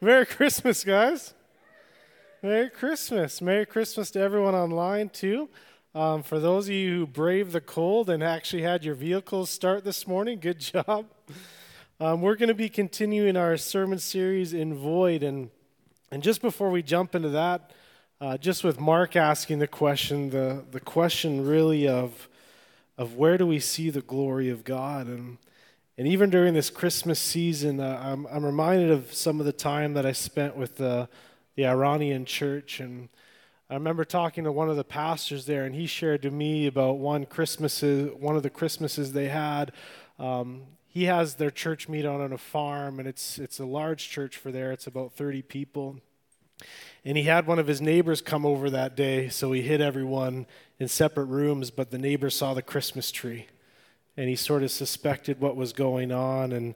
Merry Christmas, guys. Merry Christmas. Merry Christmas to everyone online, too. Um, for those of you who braved the cold and actually had your vehicles start this morning, good job. Um, we're going to be continuing our sermon series in Void. And, and just before we jump into that, uh, just with Mark asking the question, the, the question really of, of where do we see the glory of God? And and even during this Christmas season, uh, I'm, I'm, reminded of some of the time that I spent with the, the Iranian church. And I remember talking to one of the pastors there, and he shared to me about one Christmas, one of the Christmases they had. Um, he has their church meet on a farm, and it's, it's a large church for there. It's about 30 people. And he had one of his neighbors come over that day, so he hid everyone in separate rooms, but the neighbor saw the Christmas tree and he sort of suspected what was going on and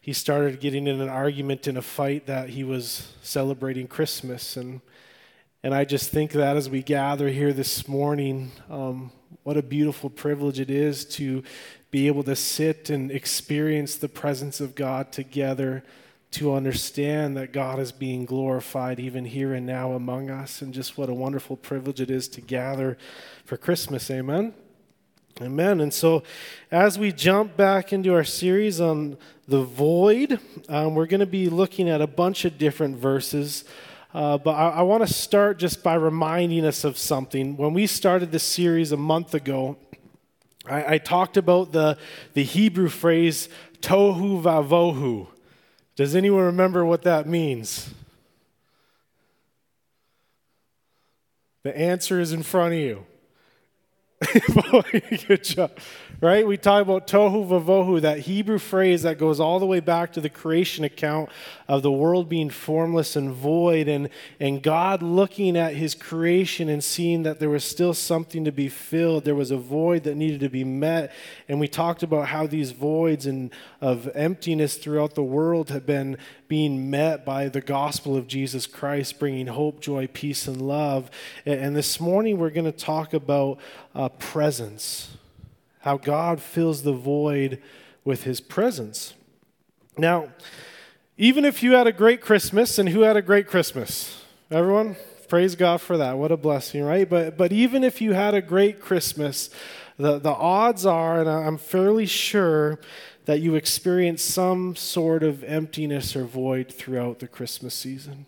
he started getting in an argument in a fight that he was celebrating Christmas and and I just think that as we gather here this morning, um, what a beautiful privilege it is to be able to sit and experience the presence of God together, to understand that God is being glorified even here and now among us, and just what a wonderful privilege it is to gather for Christmas. Amen. Amen. And so, as we jump back into our series on the void, um, we're going to be looking at a bunch of different verses. Uh, but I, I want to start just by reminding us of something. When we started this series a month ago, I, I talked about the, the Hebrew phrase tohu vavohu. Does anyone remember what that means? The answer is in front of you. Good job. Right? We talk about tohu vavohu, that Hebrew phrase that goes all the way back to the creation account of the world being formless and void, and, and God looking at his creation and seeing that there was still something to be filled. There was a void that needed to be met. And we talked about how these voids and of emptiness throughout the world have been being met by the gospel of Jesus Christ, bringing hope, joy, peace, and love. And this morning we're going to talk about uh, presence, how God fills the void with his presence. Now, even if you had a great Christmas, and who had a great Christmas? Everyone? Praise God for that. What a blessing, right? But, but even if you had a great Christmas, the, the odds are, and I'm fairly sure, that you experience some sort of emptiness or void throughout the Christmas season.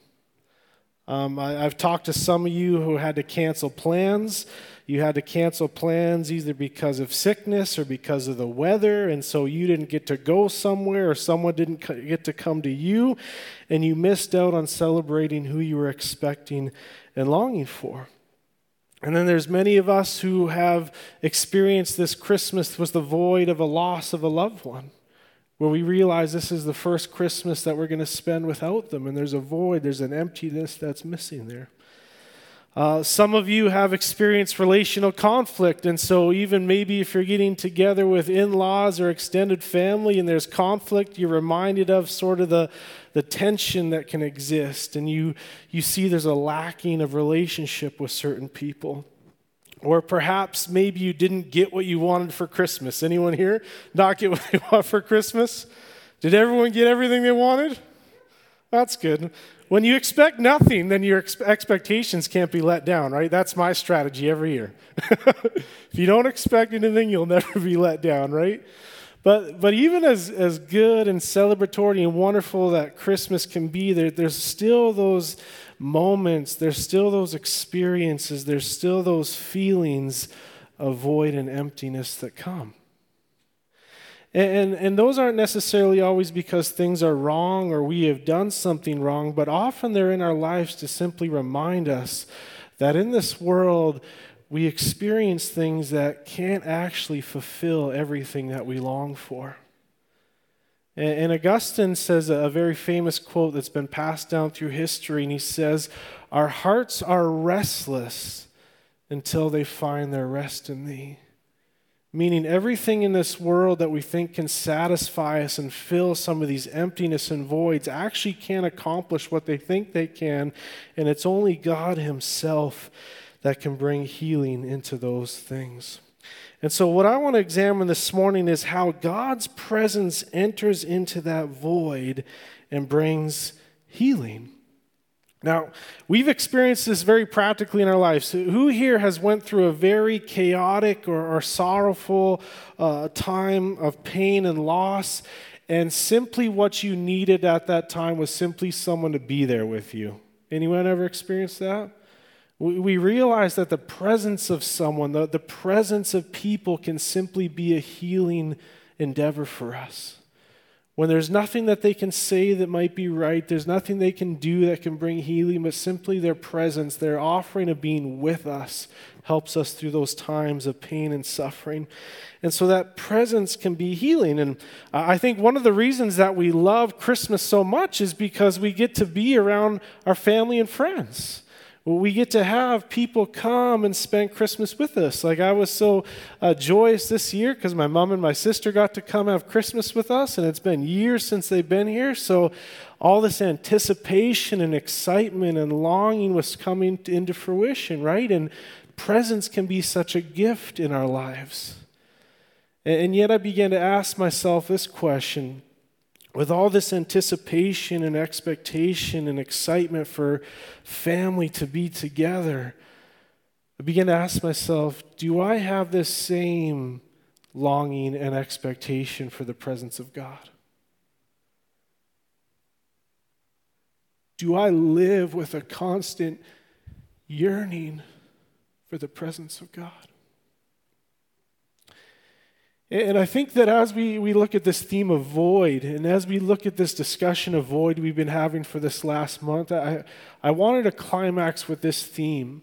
Um, I, have talked to some of you who had to cancel plans. You had to cancel plans either because of sickness or because of the weather, and so you didn't get to go somewhere or someone didn't get to come to you, and you missed out on celebrating who you were expecting and longing for. And then there's many of us who have experienced this Christmas was the void of a loss of a loved one, where we realize this is the first Christmas that we're going to spend without them, and there's a void, there's an emptiness that's missing there. Uh, some of you have experienced relational conflict, and so even maybe if you're getting together with in laws or extended family and there's conflict, you're reminded of sort of the, the tension that can exist, and you, you see there's a lacking of relationship with certain people. Or perhaps maybe you didn't get what you wanted for Christmas. Anyone here not get what they want for Christmas? Did everyone get everything they wanted? That's good. When you expect nothing, then your ex- expectations can't be let down, right? That's my strategy every year. if you don't expect anything, you'll never be let down, right? But, but even as, as good and celebratory and wonderful that Christmas can be, there, there's still those moments, there's still those experiences, there's still those feelings of void and emptiness that come. And, and those aren't necessarily always because things are wrong or we have done something wrong, but often they're in our lives to simply remind us that in this world, we experience things that can't actually fulfill everything that we long for. And, and Augustine says a very famous quote that's been passed down through history, and he says, Our hearts are restless until they find their rest in thee. Meaning, everything in this world that we think can satisfy us and fill some of these emptiness and voids actually can't accomplish what they think they can. And it's only God Himself that can bring healing into those things. And so, what I want to examine this morning is how God's presence enters into that void and brings healing. Now, we've experienced this very practically in our lives. Who here has went through a very chaotic or, or sorrowful uh, time of pain and loss, and simply what you needed at that time was simply someone to be there with you? Anyone ever experienced that? We, realize that the presence of someone, the, the presence of people, can simply be a healing endeavor for us. When there's nothing that they can say that might be right, there's nothing they can do that can bring healing, but simply their presence, their offering of being with us, helps us through those times of pain and suffering. And so that presence can be healing. And I think one of the reasons that we love Christmas so much is because we get to be around our family and friends we get to have people come and spend Christmas with us. Like I was so uh, joyous this year because my mom and my sister got to come have Christmas with us, and it's been years since they've been here. So all this anticipation and excitement and longing was coming into fruition, right? And presence can be such a gift in our lives. And yet I began to ask myself this question with all this anticipation and expectation and excitement for family to be together, I began to ask myself do I have this same longing and expectation for the presence of God? Do I live with a constant yearning for the presence of God? And I think that as we, we look at this theme of void, and as we look at this discussion of void we've been having for this last month, I, I wanted to climax with this theme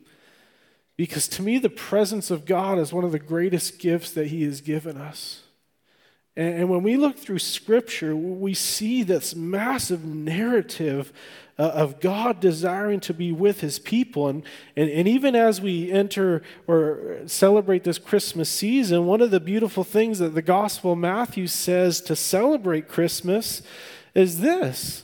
because to me, the presence of God is one of the greatest gifts that He has given us. And, when we look through Scripture, we see this massive narrative uh, of God desiring to be with his people. And, and, and even as we enter or celebrate this Christmas season, one of the beautiful things that the Gospel of Matthew says to celebrate Christmas is this.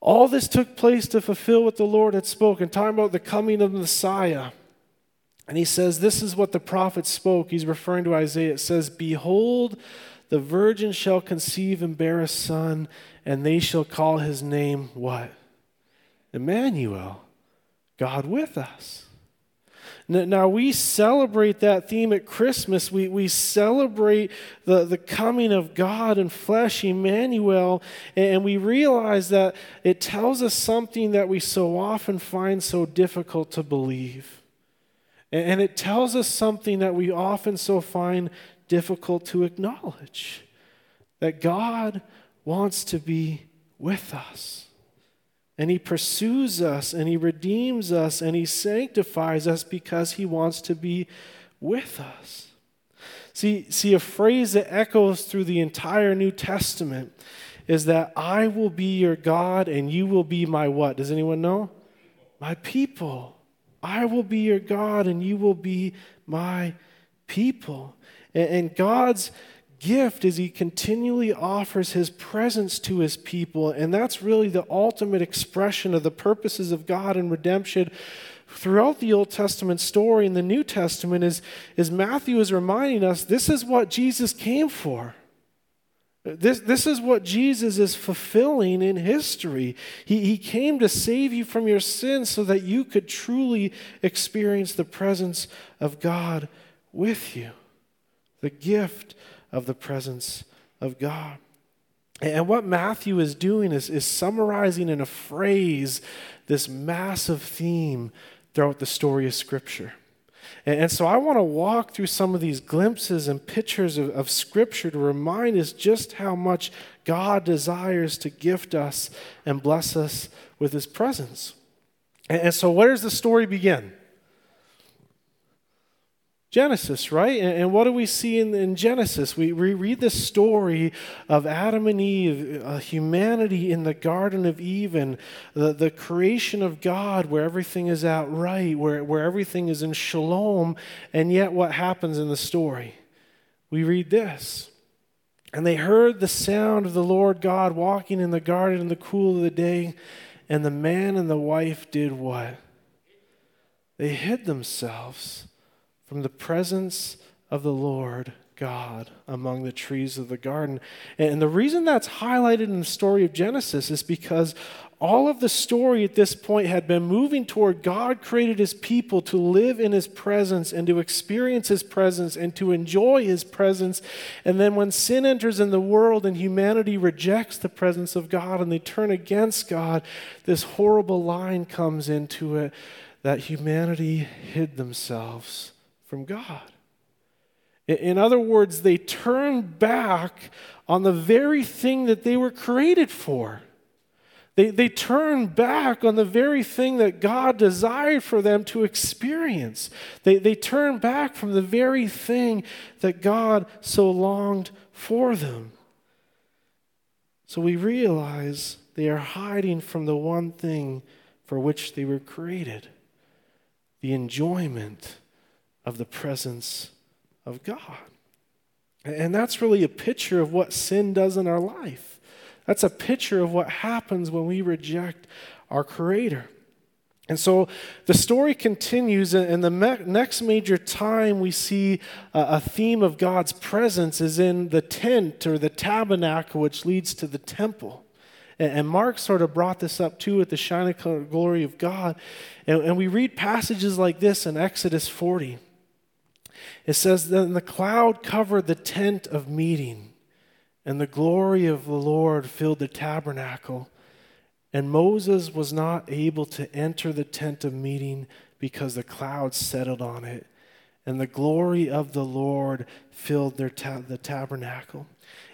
All this took place to fulfill what the Lord had spoken, talking about the coming of the Messiah. And he says, This is what the prophet spoke. He's referring to Isaiah. It says, Behold, the virgin shall conceive and bear a son, and they shall call his name what? Emmanuel, God with us. Now, we celebrate that theme at Christmas. We, we celebrate the, the coming of God in flesh, Emmanuel, and we realize that it tells us something that we so often find so difficult to believe. And it tells us something that we often so find difficult to acknowledge that God wants to be with us. And he pursues us and he redeems us and he sanctifies us because he wants to be with us. See, see, a phrase that echoes through the entire New Testament is that I will be your God and you will be my what? Does anyone know? My people. I will be your God and you will be my people. And, God's gift is he continually offers his presence to his people. And that's really the ultimate expression of the purposes of God and redemption throughout the Old Testament story and the New Testament is, is Matthew is reminding us this is what Jesus came for. This, this is what Jesus is fulfilling in history. He, he came to save you from your sins so that you could truly experience the presence of God with you. The gift of the presence of God. And what Matthew is doing is, is summarizing in a phrase this massive theme throughout the story of Scripture. And, so I want to walk through some of these glimpses and pictures of, of Scripture to remind us just how much God desires to gift us and bless us with His presence. And, and so, where does the story begin? Genesis, right? And, and, what do we see in, in Genesis? We, we read the story of Adam and Eve, uh, humanity in the Garden of Eden, the, the creation of God where everything is out right, where, where everything is in shalom. And yet, what happens in the story? We read this. And they heard the sound of the Lord God walking in the garden in the cool of the day. And the man and the wife did what? They hid themselves from the presence of the Lord God among the trees of the garden. And the reason that's highlighted in the story of Genesis is because all of the story at this point had been moving toward God created his people to live in his presence and to experience his presence and to enjoy his presence. And then when sin enters in the world and humanity rejects the presence of God and they turn against God, this horrible line comes into it that humanity hid themselves from God. In other words, they turn back on the very thing that they were created for. They, they turned back on the very thing that God desired for them to experience. They, they turned back from the very thing that God so longed for them. So we realize they are hiding from the one thing for which they were created the enjoyment of the presence of God. And that's really a picture of what sin does in our life. That's a picture of what happens when we reject our Creator. And so the story continues, and the me- next major time we see a, a theme of God's presence is in the tent or the tabernacle, which leads to the temple. And, and Mark sort of brought this up too with the shining glory of God. And, and we read passages like this in Exodus 40. It says, Then the cloud covered the tent of meeting, and the glory of the Lord filled the tabernacle. And Moses was not able to enter the tent of meeting because the cloud settled on it, and the glory of the Lord filled their ta- the tabernacle.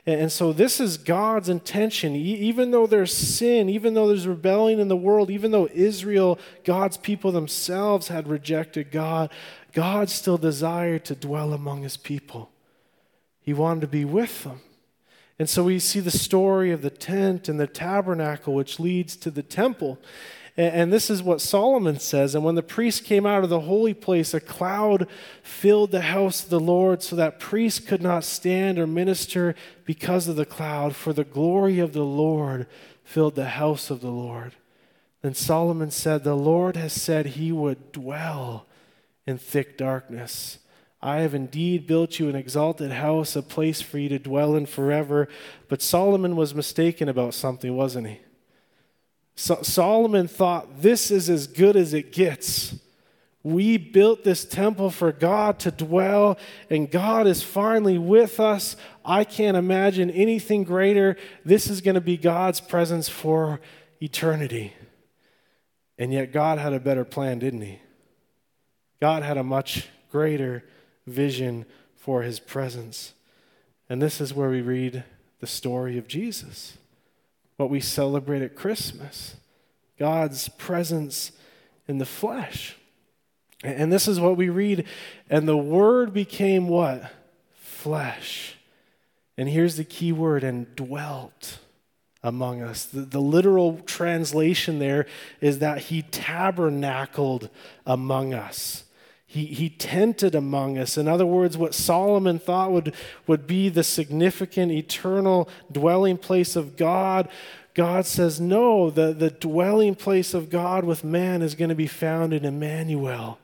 And so, this is God's intention. Even though there's sin, even though there's rebellion in the world, even though Israel, God's people themselves, had rejected God, God still desired to dwell among his people. He wanted to be with them. And so we see the story of the tent and the tabernacle, which leads to the temple. And this is what Solomon says. And when the priest came out of the holy place, a cloud filled the house of the Lord, so that priests could not stand or minister because of the cloud, for the glory of the Lord filled the house of the Lord. Then Solomon said, The Lord has said he would dwell in thick darkness. I have indeed built you an exalted house, a place for you to dwell in forever. But Solomon was mistaken about something, wasn't he? So Solomon thought, This is as good as it gets. We built this temple for God to dwell, and God is finally with us. I can't imagine anything greater. This is going to be God's presence for eternity. And yet, God had a better plan, didn't He? God had a much greater vision for his presence. And this is where we read the story of Jesus, what we celebrate at Christmas God's presence in the flesh. And this is what we read. And the word became what? Flesh. And here's the key word and dwelt among us. The, the, literal translation there is that he tabernacled among us. He, he tented among us. In other words, what Solomon thought would, would be the significant eternal dwelling place of God, God says, no, the, the dwelling place of God with man is going to be found in Emmanuel,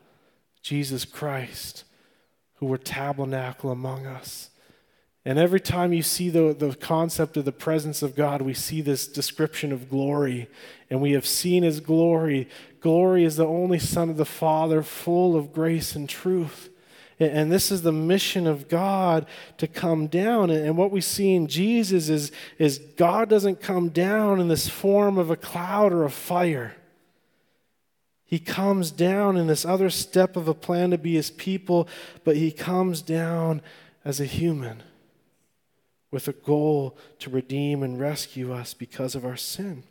Jesus Christ, who were tabernacle among us. And every time you see the, the concept of the presence of God, we see this description of glory. And we have seen his glory. Glory is the only Son of the Father, full of grace and truth. And this is the mission of God to come down. And what we see in Jesus is, is God doesn't come down in this form of a cloud or a fire. He comes down in this other step of a plan to be his people, but he comes down as a human with a goal to redeem and rescue us because of our sin.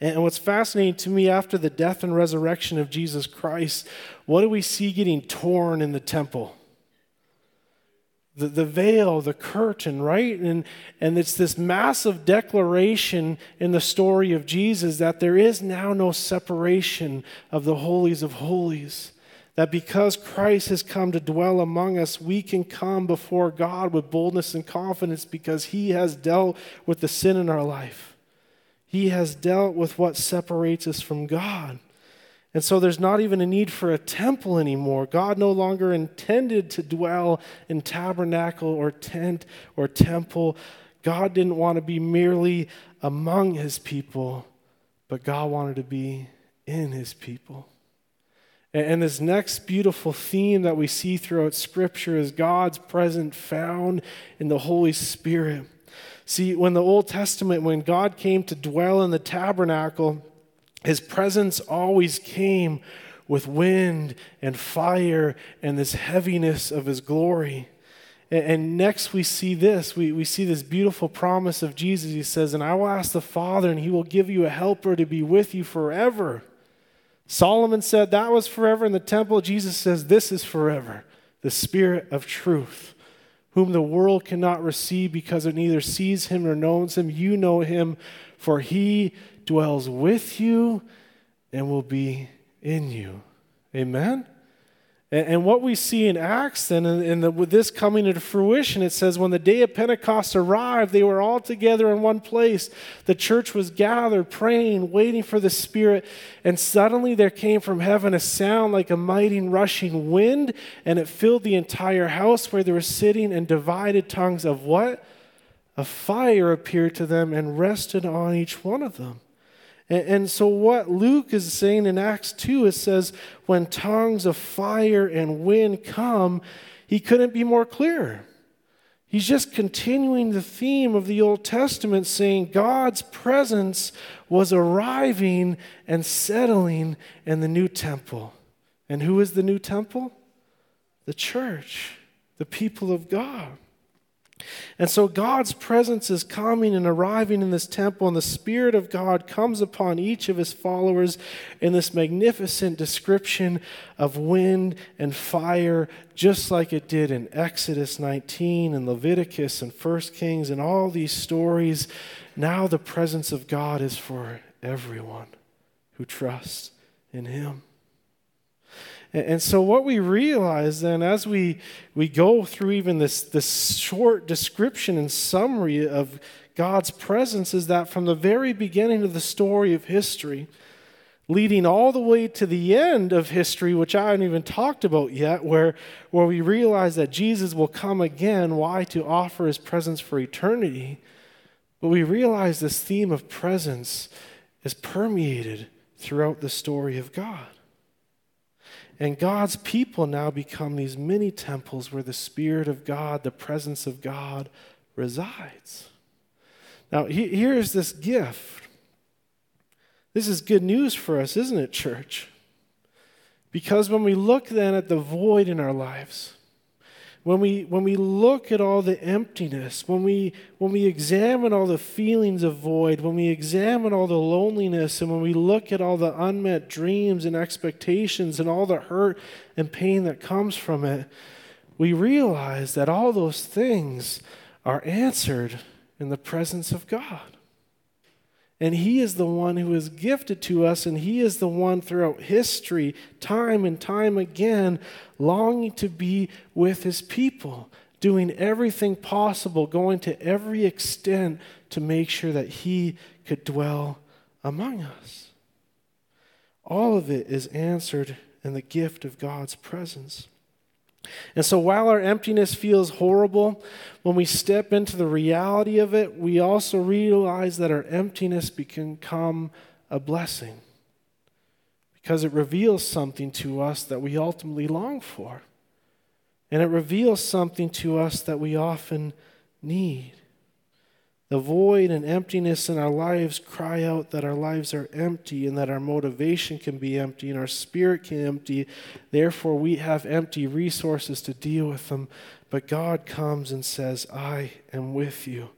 And what's fascinating to me after the death and resurrection of Jesus Christ, what do we see getting torn in the temple? The, the veil, the curtain, right? And, and it's this massive declaration in the story of Jesus that there is now no separation of the holies of holies that because Christ has come to dwell among us, we can come before God with boldness and confidence because He has dealt with the sin in our life. He has dealt with what separates us from God. And so there's not even a need for a temple anymore. God no longer intended to dwell in tabernacle or tent or temple. God didn't want to be merely among his people, but God wanted to be in his people. And this next beautiful theme that we see throughout Scripture is God's presence found in the Holy Spirit. See, when the Old Testament, when God came to dwell in the tabernacle, his presence always came with wind and fire and this heaviness of his glory. And, next we see this. We, we see this beautiful promise of Jesus. He says, And I will ask the Father, and he will give you a helper to be with you forever. Solomon said that was forever in the temple. Jesus says, This is forever. The Spirit of truth, whom the world cannot receive because it neither sees him nor knows him. You know him, for he dwells with you and will be in you. Amen? And, and what we see in Acts, then, and, the, with this coming into fruition, it says, when the day of Pentecost arrived, they were all together in one place. The church was gathered, praying, waiting for the Spirit. And suddenly there came from heaven a sound like a mighty rushing wind, and it filled the entire house where they were sitting, and divided tongues of what? A fire appeared to them and rested on each one of them. And, and so, what Luke is saying in Acts 2, it says, when tongues of fire and wind come, he couldn't be more clear. He's just continuing the theme of the Old Testament, saying God's presence was arriving and settling in the new temple. And who is the new temple? The church, the people of God. And so God's presence is coming and arriving in this temple, and the Spirit of God comes upon each of his followers in this magnificent description of wind and fire, just like it did in Exodus 19 and Leviticus and 1 Kings and all these stories. Now the presence of God is for everyone who trusts in him. And so, what we realize then, as we, we go through even this, this short description and summary of God's presence, is that from the very beginning of the story of history, leading all the way to the end of history, which I haven't even talked about yet, where, where we realize that Jesus will come again. Why? To offer his presence for eternity. But we realize this theme of presence is permeated throughout the story of God. And God's people now become these mini temples where the Spirit of God, the presence of God, resides. Now, here's this gift. This is good news for us, isn't it, church? Because when we look then at the void in our lives, when we, when we look at all the emptiness, when we, when we examine all the feelings of void, when we examine all the loneliness, and when we look at all the unmet dreams and expectations and all the hurt and pain that comes from it, we realize that all those things are answered in the presence of God. And He is the one who is gifted to us, and He is the one throughout history, time and time again, longing to be with His people, doing everything possible, going to every extent to make sure that He could dwell among us. All of it is answered in the gift of God's presence. And so while our emptiness feels horrible, when we step into the reality of it, we also realize that our emptiness can become a blessing because it reveals something to us that we ultimately long for. And it reveals something to us that we often need. The void and emptiness in our lives cry out that our lives are empty and that our motivation can be empty and our spirit can empty. Therefore, we have empty resources to deal with them. But God comes and says, I am with you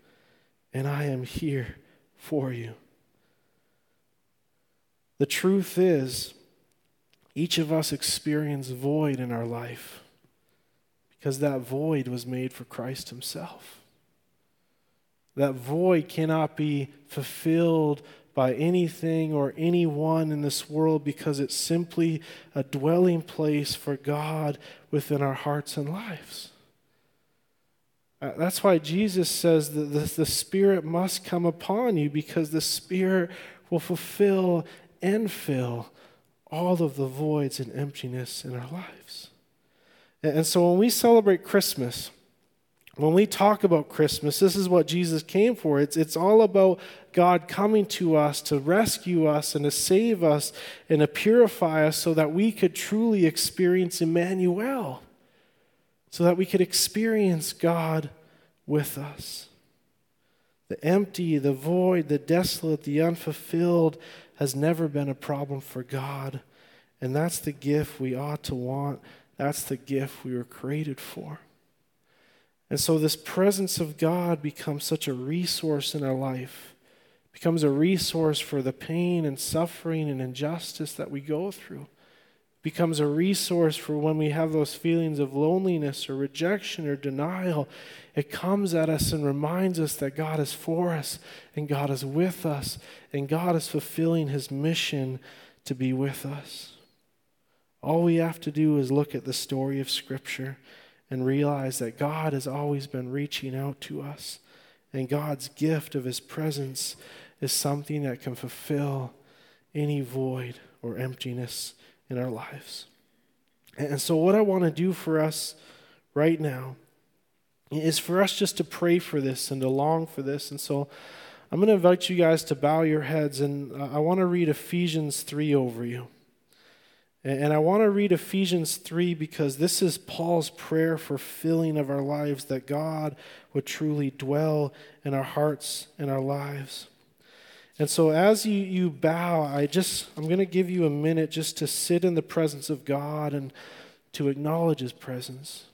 and I am here for you. The truth is, each of us experience void in our life because that void was made for Christ Himself. That void cannot be fulfilled by anything or anyone in this world because it's simply a dwelling place for God within our hearts and lives. Uh, that's why Jesus says that the, the Spirit must come upon you because the Spirit will fulfill and fill all of the voids and emptiness in our lives. And, and so when we celebrate Christmas, when we talk about Christmas, this is what Jesus came for. It's, it's all about God coming to us to rescue us and to save us and to purify us so that we could truly experience Emmanuel, so that we could experience God with us. The empty, the void, the desolate, the unfulfilled has never been a problem for God. And that's the gift we ought to want. That's the gift we were created for. And so, this presence of God becomes such a resource in our life, becomes a resource for the pain and suffering and injustice that we go through, becomes a resource for when we have those feelings of loneliness or rejection or denial. It comes at us and reminds us that God is for us and God is with us and God is fulfilling his mission to be with us. All we have to do is look at the story of Scripture and realize that God has always been reaching out to us. And God's gift of His presence is something that can fulfill any void or emptiness in our lives. And so, what I want to do for us right now is for us just to pray for this and to long for this. And so, I'm going to invite you guys to bow your heads, and uh, I want to read Ephesians 3 over you. And I want to read Ephesians 3 because this is Paul's prayer for filling of our lives, that God would truly dwell in our hearts and our lives. And so as you, you bow, I just I'm going to give you a minute just to sit in the presence of God and to acknowledge his presence.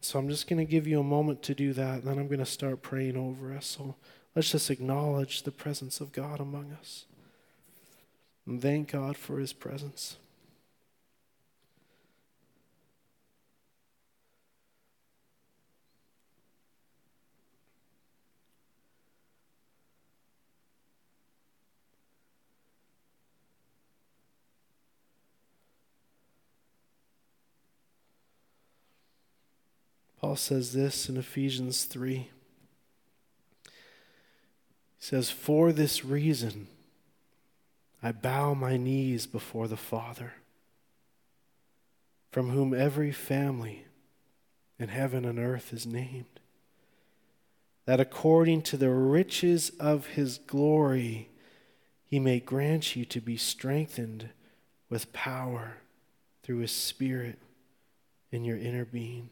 So I'm just going to give you a moment to do that, and then I'm going to start praying over us. So let's just acknowledge the presence of God among us. And thank God for his presence. Paul says this in Ephesians 3. He says, For this reason, I bow my knees before the Father, from whom every family in heaven and earth is named, that according to the riches of his glory, he may grant you to be strengthened with power through his Spirit in your inner being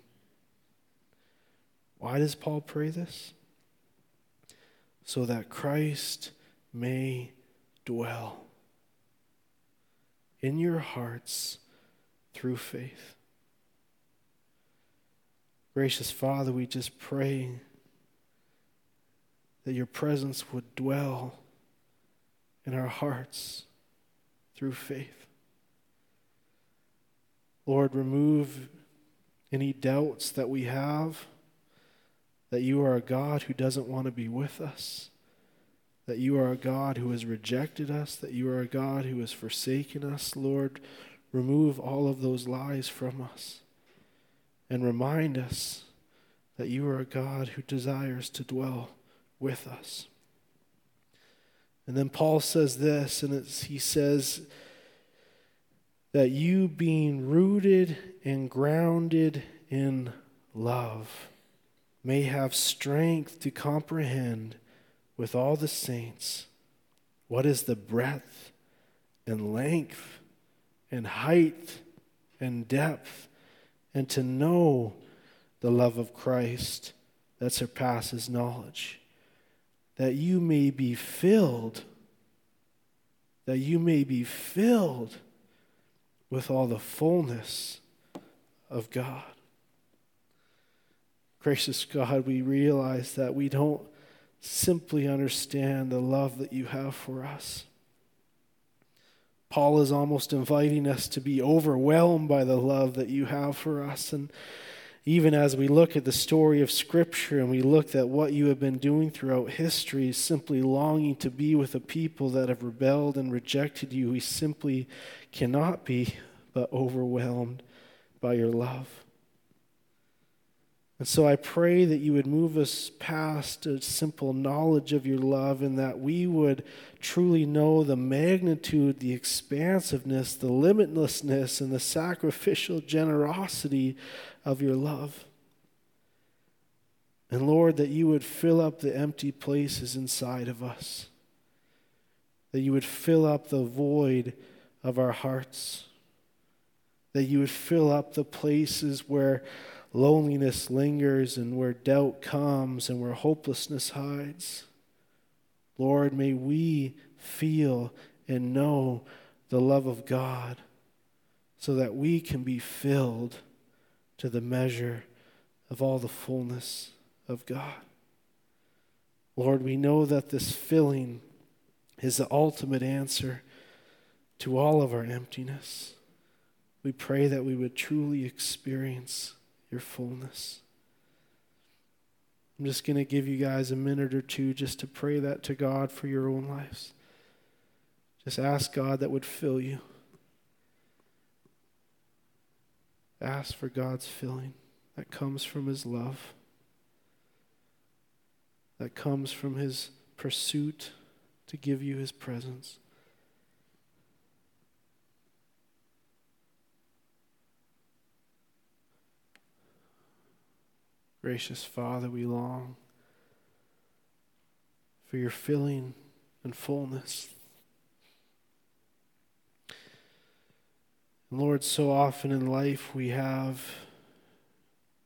why does Paul pray this? So that Christ may dwell in your hearts through faith. Gracious Father, we just pray that your presence would dwell in our hearts through faith. Lord, remove any doubts that we have that you are a God who doesn't want to be with us, that you are a God who has rejected us, that you are a God who has forsaken us. Lord, remove all of those lies from us and remind us that you are a God who desires to dwell with us. And then Paul says this, and he says that you being rooted and grounded in love may have strength to comprehend with all the saints what is the breadth and length and height and depth, and to know the love of Christ that surpasses knowledge, that you may be filled, that you may be filled with all the fullness of God. Gracious God, we realize that we don't simply understand the love that you have for us. Paul is almost inviting us to be overwhelmed by the love that you have for us. And even as we look at the story of Scripture and we look at what you have been doing throughout history, simply longing to be with a people that have rebelled and rejected you, we simply cannot be but overwhelmed by your love. And so I pray that you would move us past a simple knowledge of your love and that we would truly know the magnitude, the expansiveness, the limitlessness, and the sacrificial generosity of your love. And Lord, that you would fill up the empty places inside of us, that you would fill up the void of our hearts, that you would fill up the places where loneliness lingers and where doubt comes and where hopelessness hides. Lord, may we feel and know the love of God so that we can be filled to the measure of all the fullness of God. Lord, we know that this filling is the ultimate answer to all of our emptiness. We pray that we would truly experience your fullness. I'm just going to give you guys a minute or two just to pray that to God for your own lives. Just ask God that would fill you. Ask for God's filling that comes from His love, that comes from His pursuit to give you His presence. Gracious Father, we long for your filling and fullness. Lord, so often in life we have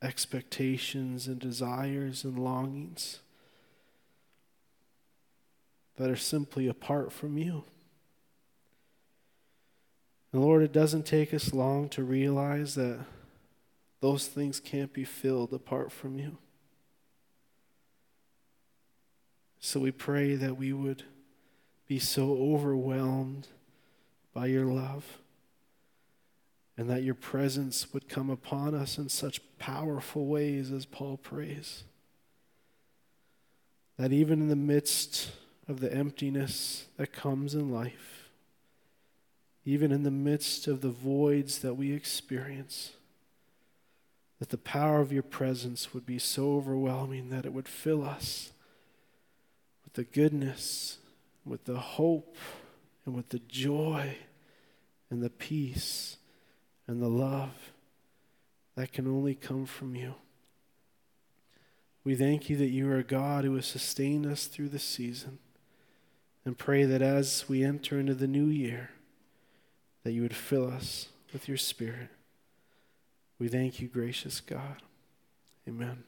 expectations and desires and longings that are simply apart from you. And Lord, it doesn't take us long to realize that those things can't be filled apart from you. So we pray that we would be so overwhelmed by your love and that your presence would come upon us in such powerful ways as Paul prays. That even in the midst of the emptiness that comes in life, even in the midst of the voids that we experience, that the power of your presence would be so overwhelming that it would fill us with the goodness, with the hope, and with the joy and the peace and the love that can only come from you. We thank you that you are a God who has sustained us through the season and pray that as we enter into the new year, that you would fill us with your spirit. We thank you, gracious God. Amen.